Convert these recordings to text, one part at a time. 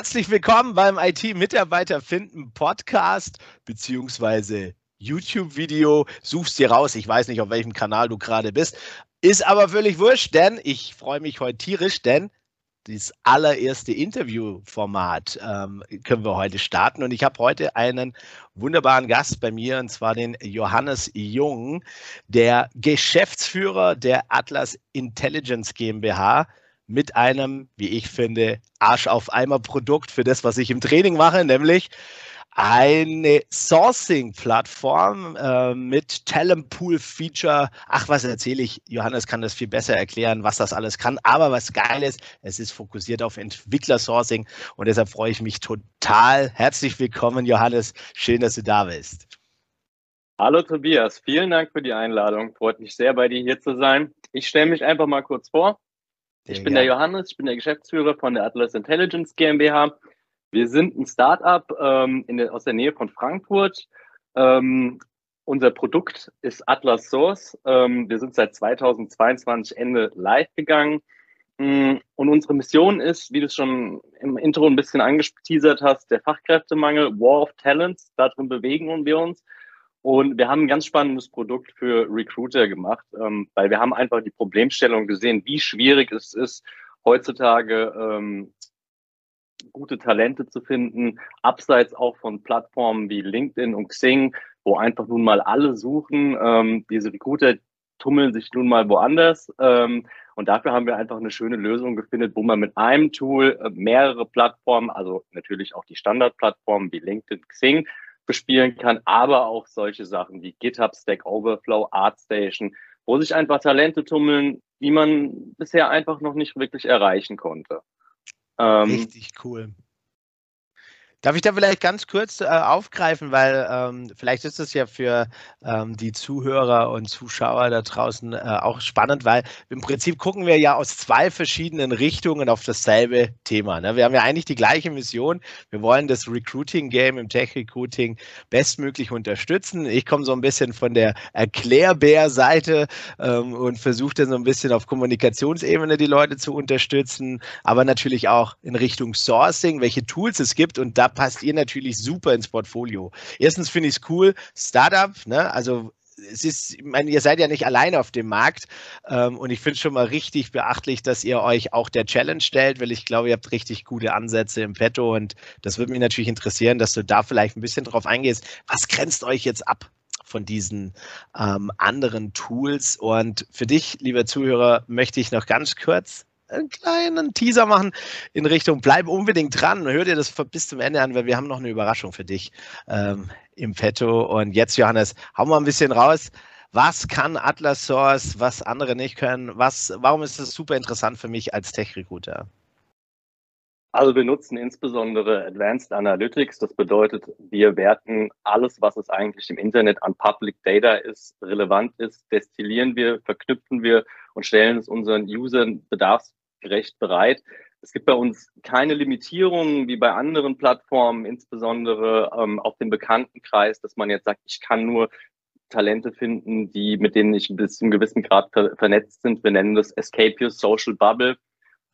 Herzlich willkommen beim IT-Mitarbeiter finden Podcast beziehungsweise YouTube-Video. Suchst dir raus. Ich weiß nicht, auf welchem Kanal du gerade bist. Ist aber völlig wurscht, denn ich freue mich heute tierisch, denn das allererste Interviewformat ähm, können wir heute starten. Und ich habe heute einen wunderbaren Gast bei mir, und zwar den Johannes Jung, der Geschäftsführer der Atlas Intelligence GmbH mit einem, wie ich finde, Arsch auf Eimer Produkt für das, was ich im Training mache, nämlich eine Sourcing-Plattform äh, mit Talentpool-Feature. Ach, was erzähle ich? Johannes kann das viel besser erklären, was das alles kann. Aber was geil ist, es ist fokussiert auf Entwickler-Sourcing und deshalb freue ich mich total. Herzlich willkommen, Johannes. Schön, dass du da bist. Hallo Tobias, vielen Dank für die Einladung. Freut mich sehr, bei dir hier zu sein. Ich stelle mich einfach mal kurz vor. Ich bin der Johannes, ich bin der Geschäftsführer von der Atlas Intelligence GmbH. Wir sind ein Startup ähm, der, aus der Nähe von Frankfurt. Ähm, unser Produkt ist Atlas Source. Ähm, wir sind seit 2022 Ende live gegangen. Mm, und unsere Mission ist, wie du es schon im Intro ein bisschen angeteasert hast, der Fachkräftemangel, War of Talents. Darin bewegen wir uns. Und wir haben ein ganz spannendes Produkt für Recruiter gemacht, ähm, weil wir haben einfach die Problemstellung gesehen, wie schwierig es ist, heutzutage ähm, gute Talente zu finden, abseits auch von Plattformen wie LinkedIn und Xing, wo einfach nun mal alle suchen. Ähm, diese Recruiter tummeln sich nun mal woanders. Ähm, und dafür haben wir einfach eine schöne Lösung gefunden, wo man mit einem Tool äh, mehrere Plattformen, also natürlich auch die Standardplattformen wie LinkedIn, Xing, bespielen kann, aber auch solche Sachen wie GitHub, Stack Overflow, ArtStation, wo sich einfach Talente tummeln, die man bisher einfach noch nicht wirklich erreichen konnte. Ähm, Richtig cool. Darf ich da vielleicht ganz kurz äh, aufgreifen, weil ähm, vielleicht ist es ja für ähm, die Zuhörer und Zuschauer da draußen äh, auch spannend, weil im Prinzip gucken wir ja aus zwei verschiedenen Richtungen auf dasselbe Thema. Ne? Wir haben ja eigentlich die gleiche Mission. Wir wollen das Recruiting-Game im Tech-Recruiting bestmöglich unterstützen. Ich komme so ein bisschen von der Erklärbär-Seite ähm, und versuche dann so ein bisschen auf Kommunikationsebene die Leute zu unterstützen, aber natürlich auch in Richtung Sourcing, welche Tools es gibt und da passt ihr natürlich super ins Portfolio. Erstens finde ich es cool, Startup, ne? also es ist, ich meine, ihr seid ja nicht alleine auf dem Markt ähm, und ich finde es schon mal richtig beachtlich, dass ihr euch auch der Challenge stellt, weil ich glaube, ihr habt richtig gute Ansätze im Petto und das würde mich natürlich interessieren, dass du da vielleicht ein bisschen drauf eingehst. Was grenzt euch jetzt ab? von diesen ähm, anderen Tools. Und für dich, lieber Zuhörer, möchte ich noch ganz kurz einen kleinen Teaser machen in Richtung, bleib unbedingt dran, hör dir das bis zum Ende an, weil wir haben noch eine Überraschung für dich ähm, im Petto. Und jetzt, Johannes, hau mal ein bisschen raus. Was kann Atlas Source, was andere nicht können? Was, warum ist das super interessant für mich als Tech-Recruiter? Also wir nutzen insbesondere Advanced Analytics. Das bedeutet, wir werten alles, was es eigentlich im Internet an Public Data ist, relevant ist, destillieren wir, verknüpfen wir und stellen es unseren Usern bedarfs gerecht bereit. Es gibt bei uns keine Limitierungen wie bei anderen Plattformen, insbesondere ähm, auf dem Bekanntenkreis, dass man jetzt sagt, ich kann nur Talente finden, die mit denen ich bis zu einem gewissen Grad ver vernetzt sind. Wir nennen das Escape Your Social Bubble.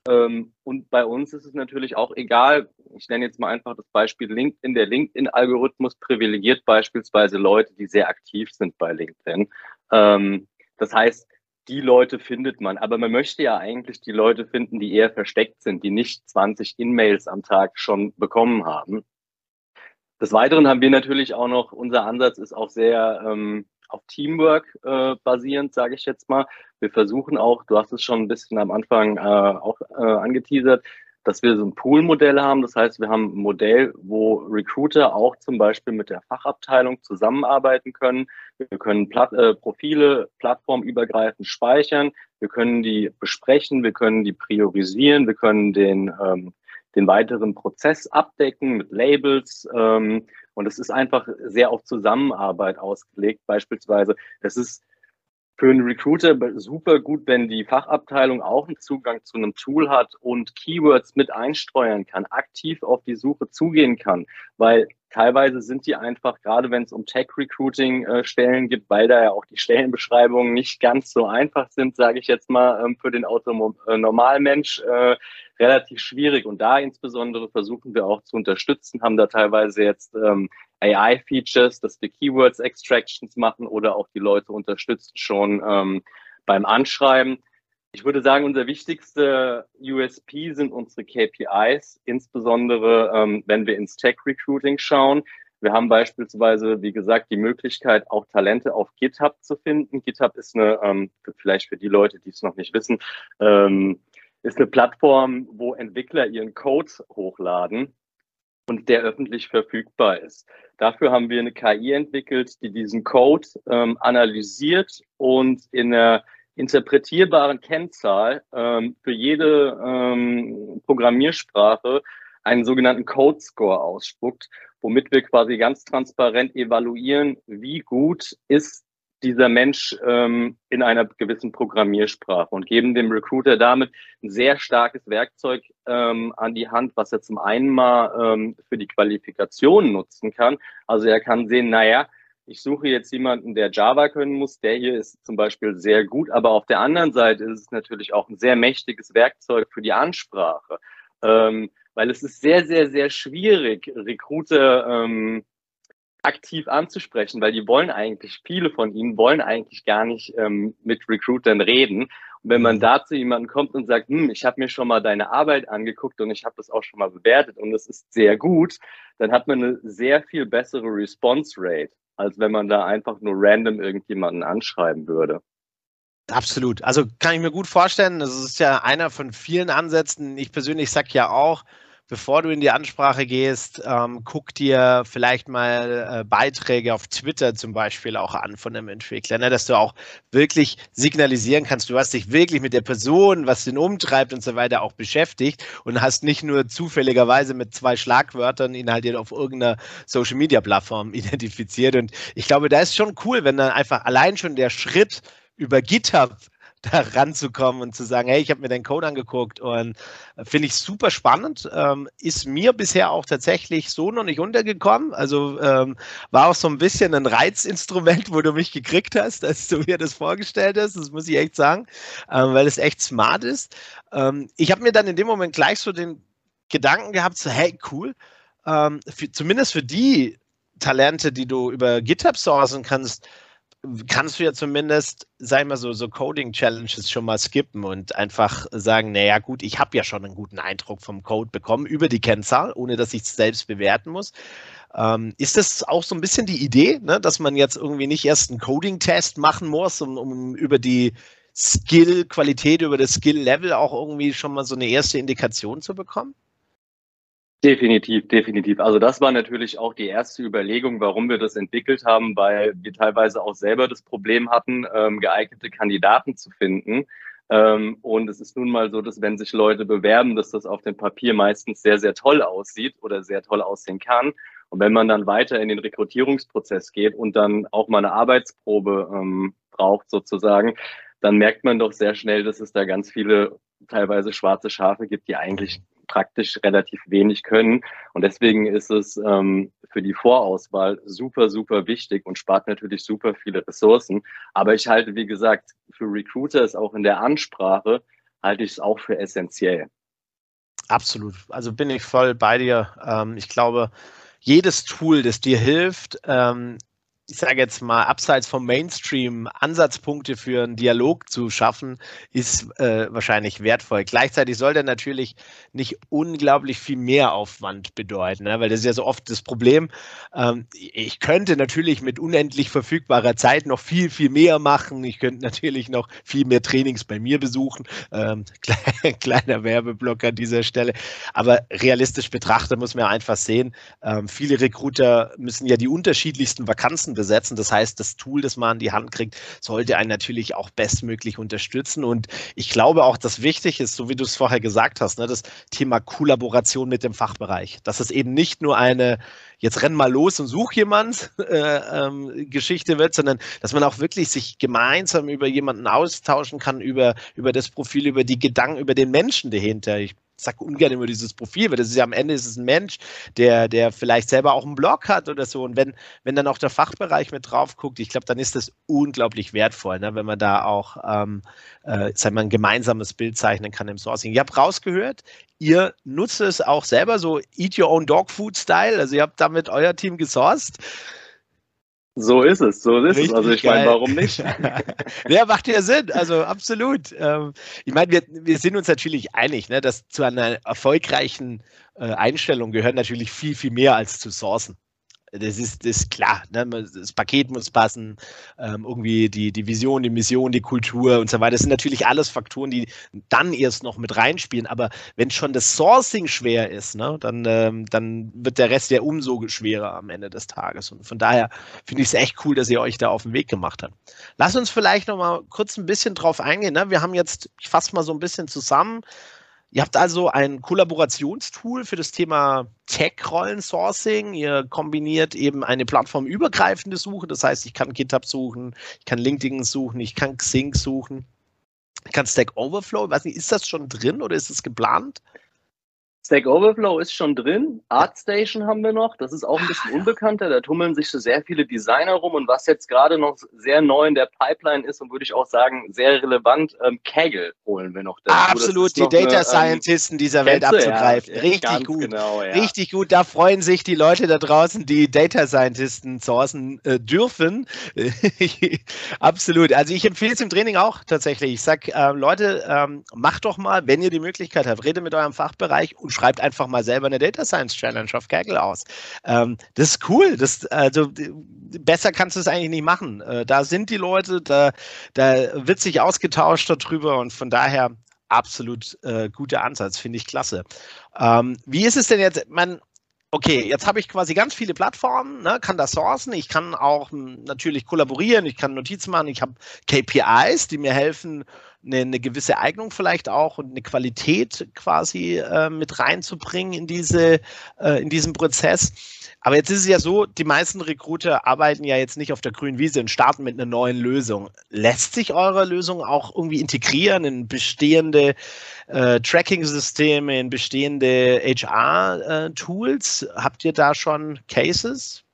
Ähm, und bei uns ist es natürlich auch egal. Ich nenne jetzt mal einfach das Beispiel LinkedIn. Der LinkedIn-Algorithmus privilegiert beispielsweise Leute, die sehr aktiv sind bei LinkedIn. Ähm, das heißt, die Leute findet man. Aber man möchte ja eigentlich die Leute finden, die eher versteckt sind, die nicht 20 In-Mails am Tag schon bekommen haben. Des Weiteren haben wir natürlich auch noch, unser Ansatz ist auch sehr ähm, auf Teamwork äh, basierend, sage ich jetzt mal. Wir versuchen auch, du hast es schon ein bisschen am Anfang äh, auch äh, angeteasert, dass wir so ein Pool-Modell haben. Das heißt, wir haben ein Modell, wo Recruiter auch zum Beispiel mit der Fachabteilung zusammenarbeiten können. Wir können Plat äh, Profile plattformübergreifend speichern. Wir können die besprechen. Wir können die priorisieren. Wir können den, ähm, den weiteren Prozess abdecken mit Labels. Ähm, und es ist einfach sehr auf Zusammenarbeit ausgelegt. Beispielsweise, das ist für einen Recruiter super gut, wenn die Fachabteilung auch einen Zugang zu einem Tool hat und Keywords mit einsteuern kann, aktiv auf die Suche zugehen kann, weil teilweise sind die einfach, gerade wenn es um Tech-Recruiting-Stellen äh, gibt, weil da ja auch die Stellenbeschreibungen nicht ganz so einfach sind, sage ich jetzt mal, ähm, für den Autonormalmensch äh, relativ schwierig. Und da insbesondere versuchen wir auch zu unterstützen, haben da teilweise jetzt ähm, AI-Features, dass wir Keywords-Extractions machen oder auch die Leute unterstützen schon ähm, beim Anschreiben. Ich würde sagen, unser wichtigste USP sind unsere KPIs, insbesondere ähm, wenn wir ins Tech-Recruiting schauen. Wir haben beispielsweise, wie gesagt, die Möglichkeit, auch Talente auf GitHub zu finden. GitHub ist eine, ähm, vielleicht für die Leute, die es noch nicht wissen, ähm, ist eine Plattform, wo Entwickler ihren Code hochladen und der öffentlich verfügbar ist. Dafür haben wir eine KI entwickelt, die diesen Code ähm, analysiert und in einer interpretierbaren Kennzahl ähm, für jede ähm, Programmiersprache einen sogenannten Code Score ausspuckt, womit wir quasi ganz transparent evaluieren, wie gut ist dieser Mensch ähm, in einer gewissen Programmiersprache und geben dem Recruiter damit ein sehr starkes Werkzeug ähm, an die Hand, was er zum einen mal ähm, für die Qualifikation nutzen kann. Also er kann sehen, naja, ich suche jetzt jemanden, der Java können muss. Der hier ist zum Beispiel sehr gut, aber auf der anderen Seite ist es natürlich auch ein sehr mächtiges Werkzeug für die Ansprache, ähm, weil es ist sehr, sehr, sehr schwierig, Recruiter ähm, aktiv anzusprechen, weil die wollen eigentlich, viele von ihnen wollen eigentlich gar nicht ähm, mit Recruitern reden. Und wenn man mhm. da zu jemandem kommt und sagt, hm, ich habe mir schon mal deine Arbeit angeguckt und ich habe das auch schon mal bewertet und es ist sehr gut, dann hat man eine sehr viel bessere Response Rate, als wenn man da einfach nur random irgendjemanden anschreiben würde. Absolut. Also kann ich mir gut vorstellen. Das ist ja einer von vielen Ansätzen. Ich persönlich sage ja auch, bevor du in die Ansprache gehst, ähm, guck dir vielleicht mal äh, Beiträge auf Twitter zum Beispiel auch an von einem Entwickler, ne, dass du auch wirklich signalisieren kannst, du hast dich wirklich mit der Person, was den umtreibt und so weiter auch beschäftigt und hast nicht nur zufälligerweise mit zwei Schlagwörtern ihn halt auf irgendeiner Social Media Plattform identifiziert. Und ich glaube, da ist schon cool, wenn dann einfach allein schon der Schritt über GitHub da ranzukommen und zu sagen, hey, ich habe mir deinen Code angeguckt und äh, finde ich super spannend. Ähm, ist mir bisher auch tatsächlich so noch nicht untergekommen. Also ähm, war auch so ein bisschen ein Reizinstrument, wo du mich gekriegt hast, als du mir das vorgestellt hast. Das muss ich echt sagen, ähm, weil es echt smart ist. Ähm, ich habe mir dann in dem Moment gleich so den Gedanken gehabt, so, hey, cool. Ähm, für, zumindest für die Talente, die du über GitHub sourcen kannst, kannst du ja zumindest, sag ich mal so, so Coding-Challenges schon mal skippen und einfach sagen, naja gut, ich habe ja schon einen guten Eindruck vom Code bekommen über die Kennzahl, ohne dass ich es selbst bewerten muss. Ähm, ist das auch so ein bisschen die Idee, ne, dass man jetzt irgendwie nicht erst einen Coding-Test machen muss, um, um über die Skill-Qualität, über das Skill-Level auch irgendwie schon mal so eine erste Indikation zu bekommen? Definitiv, definitiv. Also das war natürlich auch die erste Überlegung, warum wir das entwickelt haben, weil wir teilweise auch selber das Problem hatten, ähm, geeignete Kandidaten zu finden. Ähm, und es ist nun mal so, dass wenn sich Leute bewerben, dass das auf dem Papier meistens sehr, sehr toll aussieht oder sehr toll aussehen kann. Und wenn man dann weiter in den Rekrutierungsprozess geht und dann auch mal eine Arbeitsprobe ähm, braucht sozusagen, dann merkt man doch sehr schnell, dass es da ganz viele teilweise schwarze Schafe gibt, die eigentlich praktisch relativ wenig können. Und deswegen ist es ähm, für die Vorauswahl super, super wichtig und spart natürlich super viele Ressourcen. Aber ich halte, wie gesagt, für Recruiters auch in der Ansprache, halte ich es auch für essentiell. Absolut. Also bin ich voll bei dir. Ähm, ich glaube, jedes Tool, das dir hilft, ähm, ich sage jetzt mal, abseits vom Mainstream Ansatzpunkte für einen Dialog zu schaffen, ist äh, wahrscheinlich wertvoll. Gleichzeitig soll der natürlich nicht unglaublich viel mehr Aufwand bedeuten, ne? weil das ist ja so oft das Problem. Ähm, ich könnte natürlich mit unendlich verfügbarer Zeit noch viel, viel mehr machen. Ich könnte natürlich noch viel mehr Trainings bei mir besuchen. Ähm, kleiner Werbeblock an dieser Stelle. Aber realistisch betrachtet muss man einfach sehen, ähm, viele Recruiter müssen ja die unterschiedlichsten Vakanzen besetzen. Das heißt, das Tool, das man in die Hand kriegt, sollte einen natürlich auch bestmöglich unterstützen. Und ich glaube auch, dass wichtig ist, so wie du es vorher gesagt hast, ne, das Thema Kollaboration mit dem Fachbereich. Dass es eben nicht nur eine jetzt renn mal los und such jemand äh, ähm, Geschichte wird, sondern dass man auch wirklich sich gemeinsam über jemanden austauschen kann, über, über das Profil, über die Gedanken, über den Menschen dahinter. Ich sage ungern immer dieses Profil, weil das ist ja am Ende ist es ein Mensch, der, der vielleicht selber auch einen Blog hat oder so. Und wenn, wenn dann auch der Fachbereich mit drauf guckt, ich glaube, dann ist das unglaublich wertvoll, ne, wenn man da auch ähm, äh, sagen wir, ein gemeinsames Bild zeichnen kann im Sourcing. Ich habe rausgehört, ihr nutzt es auch selber so Eat Your Own Dog Food Style. Also ihr habt damit euer Team gesourced. So ist es, so ist Richtig es. Also ich meine, warum nicht? ja, macht ja Sinn, also absolut. Ähm, ich meine, wir, wir sind uns natürlich einig, ne, dass zu einer erfolgreichen äh, Einstellung gehört natürlich viel, viel mehr als zu sourcen. Das ist, das ist klar. Ne? Das Paket muss passen, ähm, irgendwie die, die Vision, die Mission, die Kultur und so weiter. Das sind natürlich alles Faktoren, die dann erst noch mit reinspielen. Aber wenn schon das Sourcing schwer ist, ne, dann, ähm, dann wird der Rest ja umso schwerer am Ende des Tages. Und von daher finde ich es echt cool, dass ihr euch da auf den Weg gemacht habt. Lass uns vielleicht noch mal kurz ein bisschen drauf eingehen. Ne? Wir haben jetzt, ich fasse mal so ein bisschen zusammen, Ihr habt also ein Kollaborationstool für das Thema Tech-Rollen-Sourcing. Ihr kombiniert eben eine plattformübergreifende Suche. Das heißt, ich kann GitHub suchen, ich kann LinkedIn suchen, ich kann Xing suchen, ich kann Stack Overflow. Ich weiß nicht, ist das schon drin oder ist es geplant? Stack Overflow ist schon drin. ArtStation haben wir noch. Das ist auch ein bisschen unbekannter. Da tummeln sich so sehr viele Designer rum. Und was jetzt gerade noch sehr neu in der Pipeline ist und würde ich auch sagen, sehr relevant, ähm, Kaggle holen wir noch dazu. Absolut, die Data eine, ähm, Scientisten dieser Welt abzugreifen. Ja, Richtig gut. Genau, ja. Richtig gut. Da freuen sich die Leute da draußen, die Data Scientisten sourcen äh, dürfen. Absolut. Also ich empfehle es im Training auch tatsächlich. Ich sage, äh, Leute, ähm, macht doch mal, wenn ihr die Möglichkeit habt, redet mit eurem Fachbereich und schreibt einfach mal selber eine Data Science Challenge auf Kaggle aus. Ähm, das ist cool. Das, also, besser kannst du es eigentlich nicht machen. Äh, da sind die Leute, da, da wird sich ausgetauscht darüber und von daher absolut äh, guter Ansatz, finde ich klasse. Ähm, wie ist es denn jetzt? Man, okay, jetzt habe ich quasi ganz viele Plattformen, ne, kann das sourcen, ich kann auch hm, natürlich kollaborieren, ich kann Notizen machen, ich habe KPIs, die mir helfen, eine, eine, gewisse Eignung vielleicht auch und eine Qualität quasi äh, mit reinzubringen in diese äh, in diesen Prozess. Aber jetzt ist es ja so, die meisten Recruiter arbeiten ja jetzt nicht auf der grünen Wiese und starten mit einer neuen Lösung. Lässt sich eure Lösung auch irgendwie integrieren in bestehende äh, Tracking-Systeme, in bestehende HR-Tools? Habt ihr da schon Cases?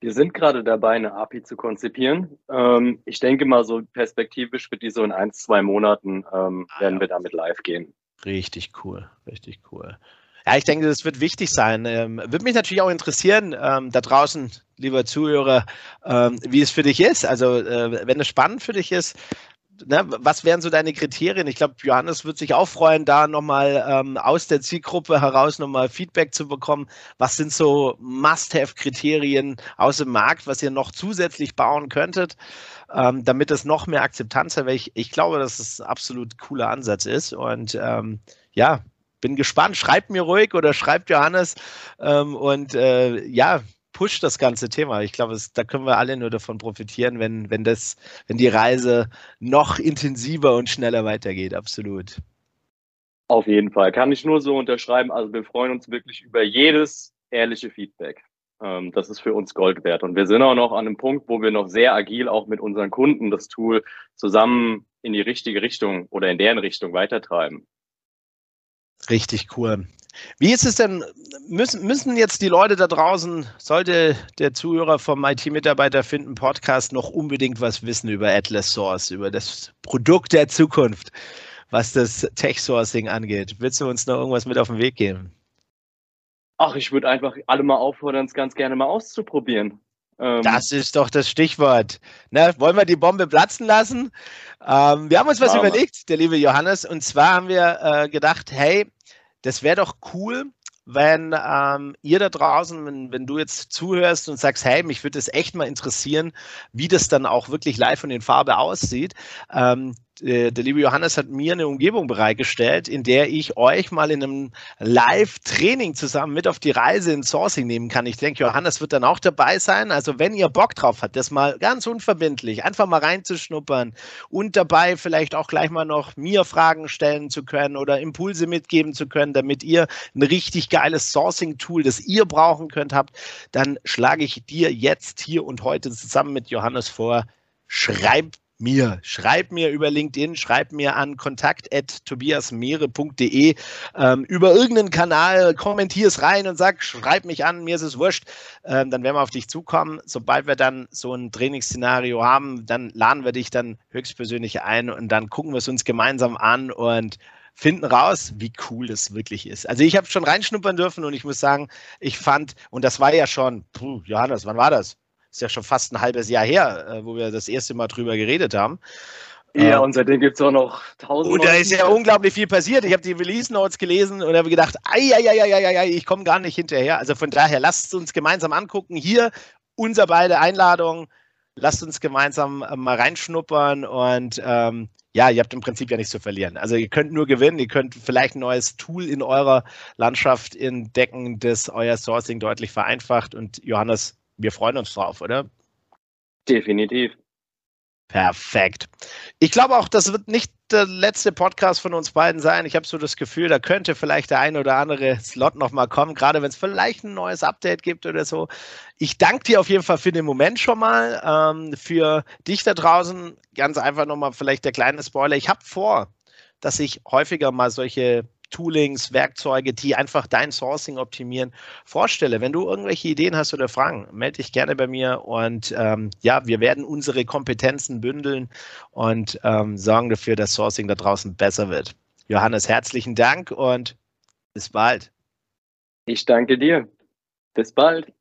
Wir sind gerade dabei, eine API zu konzipieren. Ähm, ich denke mal, so perspektivisch wird die so in ein, zwei Monaten ähm, ah, werden ja. wir damit live gehen. Richtig cool, richtig cool. Ja, ich denke, das wird wichtig sein. Ähm, würde mich natürlich auch interessieren, ähm, da draußen, lieber Zuhörer, ähm, wie es für dich ist. Also, äh, wenn es spannend für dich ist, ne, was wären so deine Kriterien? Ich glaube, Johannes wird sich auch freuen, da nochmal ähm, aus der Zielgruppe heraus nochmal Feedback zu bekommen. Was sind so Must-Have-Kriterien aus dem Markt, was ihr noch zusätzlich bauen könntet, ähm, damit es noch mehr Akzeptanz hat? Weil ich, ich glaube, dass es ein absolut cooler Ansatz ist. Und ähm, ja, bin gespannt. Schreibt mir ruhig oder schreibt Johannes. Ähm, und äh, ja, pusht das ganze Thema. Ich glaube, da können wir alle nur davon profitieren, wenn, wenn, das, wenn die Reise noch intensiver und schneller weitergeht. Absolut. Auf jeden Fall. Kann ich nur so unterschreiben. Also wir freuen uns wirklich über jedes ehrliche Feedback. Ähm, das ist für uns Gold wert. Und wir sind auch noch an einem Punkt, wo wir noch sehr agil auch mit unseren Kunden das Tool zusammen in die richtige Richtung oder in deren Richtung weitertreiben. Richtig cool. Wie ist es denn, müssen, müssen jetzt die Leute da draußen, sollte der Zuhörer vom IT-Mitarbeiter finden Podcast noch unbedingt was wissen über Atlas Source, über das Produkt der Zukunft, was das Tech-Sourcing angeht? Willst du uns noch irgendwas mit auf den Weg geben? Ach, ich würde einfach alle mal auffordern, es ganz gerne mal auszuprobieren. Ähm, das ist doch das Stichwort. Ne, wollen wir die Bombe platzen lassen? Ähm, wir haben uns was überlegt, der liebe Johannes, und zwar haben wir äh, gedacht, hey, das wäre doch cool, wenn ähm, ihr da draußen, wenn, wenn du jetzt zuhörst und sagst, hey, mich würde es echt mal interessieren, wie das dann auch wirklich live und in Farbe aussieht, ähm, äh, der liebe Johannes hat mir eine Umgebung bereitgestellt, in der ich euch mal in einem Live-Training zusammen mit auf die Reise in Sourcing nehmen kann. Ich denke, Johannes wird dann auch dabei sein. Also wenn ihr Bock drauf habt, das mal ganz unverbindlich, einfach mal reinzuschnuppern und dabei vielleicht auch gleich mal noch mir Fragen stellen zu können oder Impulse mitgeben zu können, damit ihr ein richtig geiles Sourcing-Tool, das ihr brauchen könnt, habt, dann schlage ich dir jetzt hier und heute zusammen mit Johannes vor, schreib mir. Schreib mir über LinkedIn, schreib mir an kontakt.tobiasmeere.de ähm, über irgendeinen Kanal, kommentier es rein und sag, schreib mich an, mir ist es wurscht. Ähm, dann werden wir auf dich zukommen. Sobald wir dann so ein Trainingsszenario haben, dann laden wir dich dann höchstpersönlich ein und dann gucken wir es uns gemeinsam an und finden raus, wie cool das wirklich ist. Also ich habe schon reinschnuppern dürfen und ich muss sagen, ich fand, und das war ja schon, puh, Johannes, wann war das? Ist ja schon fast ein halbes Jahr her, äh, wo wir das erste Mal drüber geredet haben. Ja, ähm, und seitdem gibt es auch noch tausend. Und da ist ja unglaublich viel passiert. Ich habe die Release Notes gelesen und habe gedacht, ei, ei, ei, ei, ei, ich komme gar nicht hinterher. Also von daher, lasst uns gemeinsam angucken. Hier unser beide Einladungen. Lasst uns gemeinsam äh, mal reinschnuppern und ähm, ja, ihr habt im Prinzip ja nichts zu verlieren. Also ihr könnt nur gewinnen, ihr könnt vielleicht ein neues Tool in eurer Landschaft entdecken, das euer Sourcing deutlich vereinfacht. Und Johannes, wir freuen uns drauf, oder? Definitiv. Perfekt. Ich glaube auch, das wird nicht der letzte Podcast von uns beiden sein. Ich habe so das Gefühl, da könnte vielleicht der ein oder andere Slot nochmal kommen, gerade wenn es vielleicht ein neues Update gibt oder so. Ich danke dir auf jeden Fall für den Moment schon mal. Ähm, für dich da draußen ganz einfach nochmal vielleicht der kleine Spoiler. Ich habe vor, dass ich häufiger mal solche Toolings, Werkzeuge, die einfach dein Sourcing optimieren, vorstelle. Wenn du irgendwelche Ideen hast oder Fragen, melde dich gerne bei mir und ähm, ja, wir werden unsere Kompetenzen bündeln und ähm, sorgen dafür, dass Sourcing da draußen besser wird. Johannes, herzlichen Dank und bis bald. Ich danke dir. Bis bald.